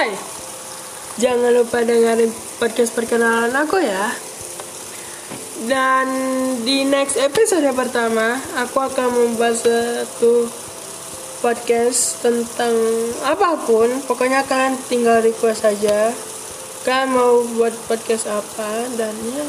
Hai, jangan lupa dengerin podcast perkenalan aku ya. Dan di next episode pertama, aku akan membuat satu podcast tentang apa pun. Pokoknya kalian tinggal request saja. Kalian mau buat podcast apa dan ya